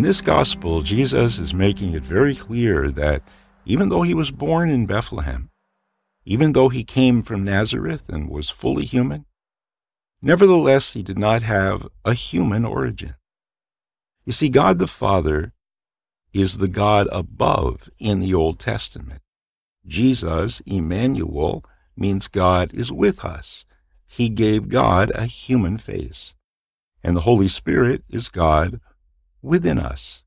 In this gospel, Jesus is making it very clear that even though he was born in Bethlehem, even though he came from Nazareth and was fully human, nevertheless he did not have a human origin. You see, God the Father is the God above in the Old Testament. Jesus, Emmanuel, means God is with us. He gave God a human face. And the Holy Spirit is God within us.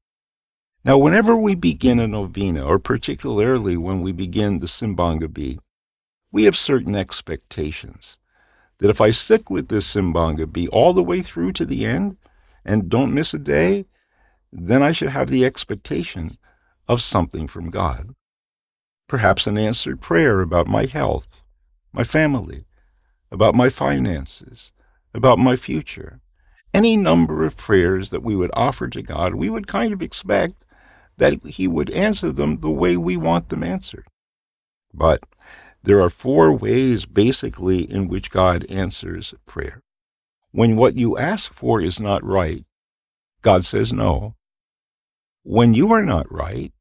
Now, whenever we begin a novena, or particularly when we begin the Simbang Gabi, we have certain expectations that if I stick with this Simbang Gabi all the way through to the end and don't miss a day, then I should have the expectation of something from God. Perhaps an answered prayer about my health, my family, about my finances, about my future. Any number of prayers that we would offer to God, we would kind of expect that He would answer them the way we want them answered. But there are four ways basically in which God answers prayer. When what you ask for is not right, God says no. When you are not right,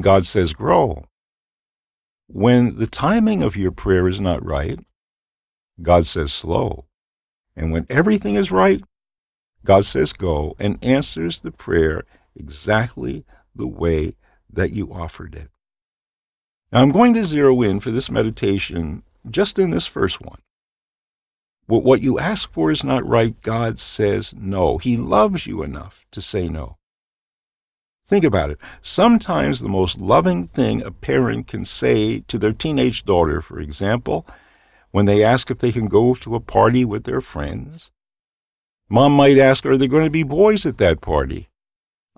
God says grow. When the timing of your prayer is not right, God says slow. And when everything is right, God says go and answers the prayer exactly the way that you offered it. Now I'm going to zero in for this meditation just in this first one. What you ask for is not right, God says no. He loves you enough to say no. Think about it. Sometimes the most loving thing a parent can say to their teenage daughter, for example, when they ask if they can go to a party with their friends, mom might ask, Are there going to be boys at that party?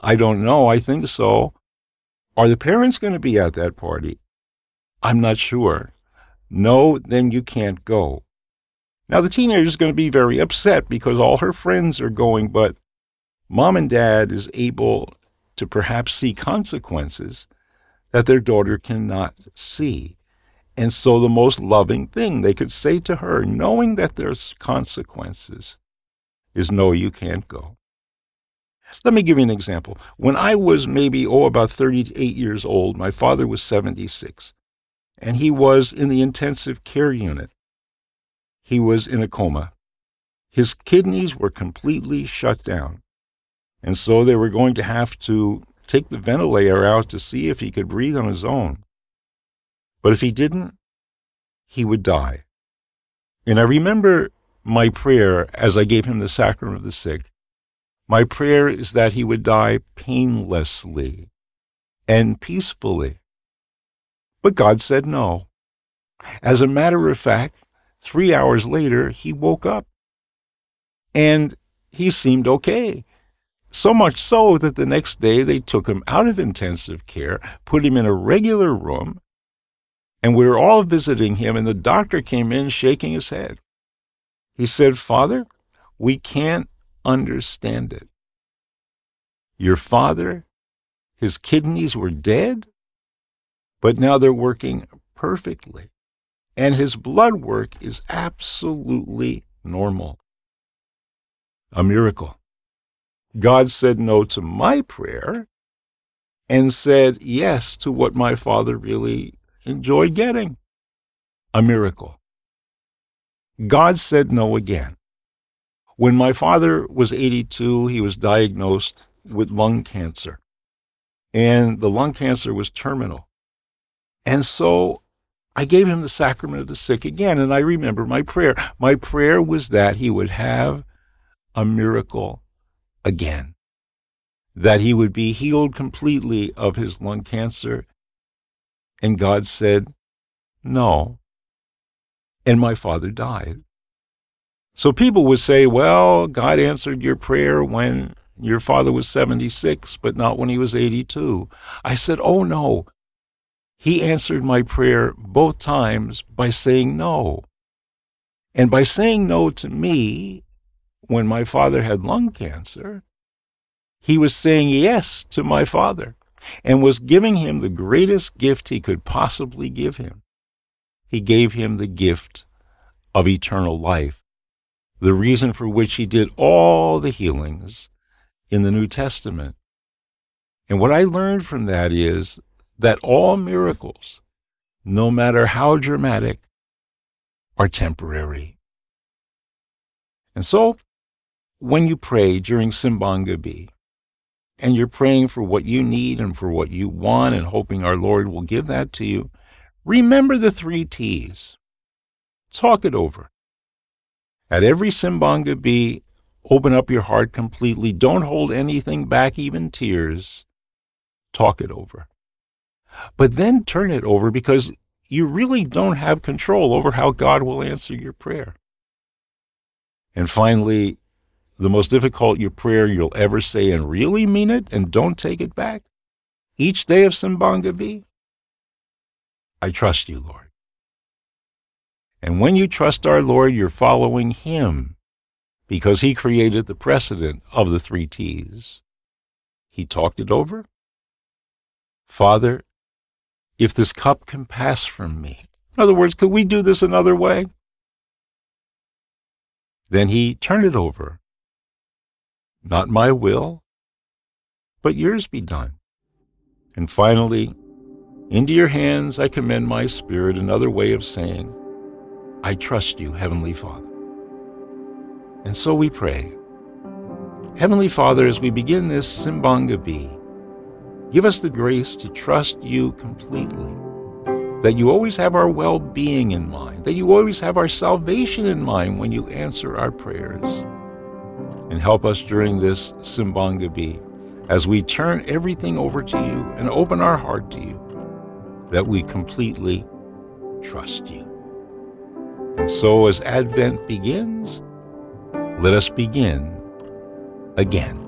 I don't know. I think so. Are the parents going to be at that party? I'm not sure. No, then you can't go. Now, the teenager is going to be very upset because all her friends are going, but mom and dad is able to perhaps see consequences that their daughter cannot see. And so, the most loving thing they could say to her, knowing that there's consequences, is no, you can't go. Let me give you an example. When I was maybe, oh, about 38 years old, my father was 76, and he was in the intensive care unit. He was in a coma. His kidneys were completely shut down. And so they were going to have to take the ventilator out to see if he could breathe on his own. But if he didn't, he would die. And I remember my prayer as I gave him the sacrament of the sick. My prayer is that he would die painlessly and peacefully. But God said no. As a matter of fact, three hours later, he woke up. And he seemed okay. So much so that the next day they took him out of intensive care, put him in a regular room, and we were all visiting him, and the doctor came in shaking his head. He said, Father, we can't understand it. Your father, his kidneys were dead, but now they're working perfectly, and his blood work is absolutely normal. A miracle. God said no to my prayer and said yes to what my father really enjoyed getting a miracle. God said no again. When my father was 82, he was diagnosed with lung cancer, and the lung cancer was terminal. And so I gave him the sacrament of the sick again, and I remember my prayer. My prayer was that he would have a miracle again, that he would be healed completely of his lung cancer. And God said, No. And my father died. So people would say, Well, God answered your prayer when your father was 76, but not when he was 82. I said, Oh, no. He answered my prayer both times by saying no. And by saying no to me, when my father had lung cancer, he was saying yes to my father and was giving him the greatest gift he could possibly give him. He gave him the gift of eternal life, the reason for which he did all the healings in the New Testament And what I learned from that is that all miracles, no matter how dramatic, are temporary. And so, when you pray during Simbang Gabi, and you're praying for what you need and for what you want and hoping our Lord will give that to you, remember the three T's. Talk it over. At every Simbang Gabi, open up your heart completely. Don't hold anything back, even tears. Talk it over. But then turn it over because you really don't have control over how God will answer your prayer. And finally, the most difficult your prayer you'll ever say and really mean it and don't take it back? Each day of Simbang Gabi? I trust you, Lord. And when you trust our Lord, you're following Him because He created the precedent of the three T's. He talked it over. Father, if this cup can pass from me. In other words, could we do this another way? Then he turned it over not my will, but yours be done. And finally, into your hands I commend my spirit, another way of saying, I trust you, Heavenly Father. And so we pray. Heavenly Father, as we begin this Simbang Gabi, give us the grace to trust you completely, that you always have our well being in mind, that you always have our salvation in mind when you answer our prayers and help us during this Simbang Gabi as we turn everything over to you and open our heart to you, that we completely trust you. And so, as Advent begins, let us begin again.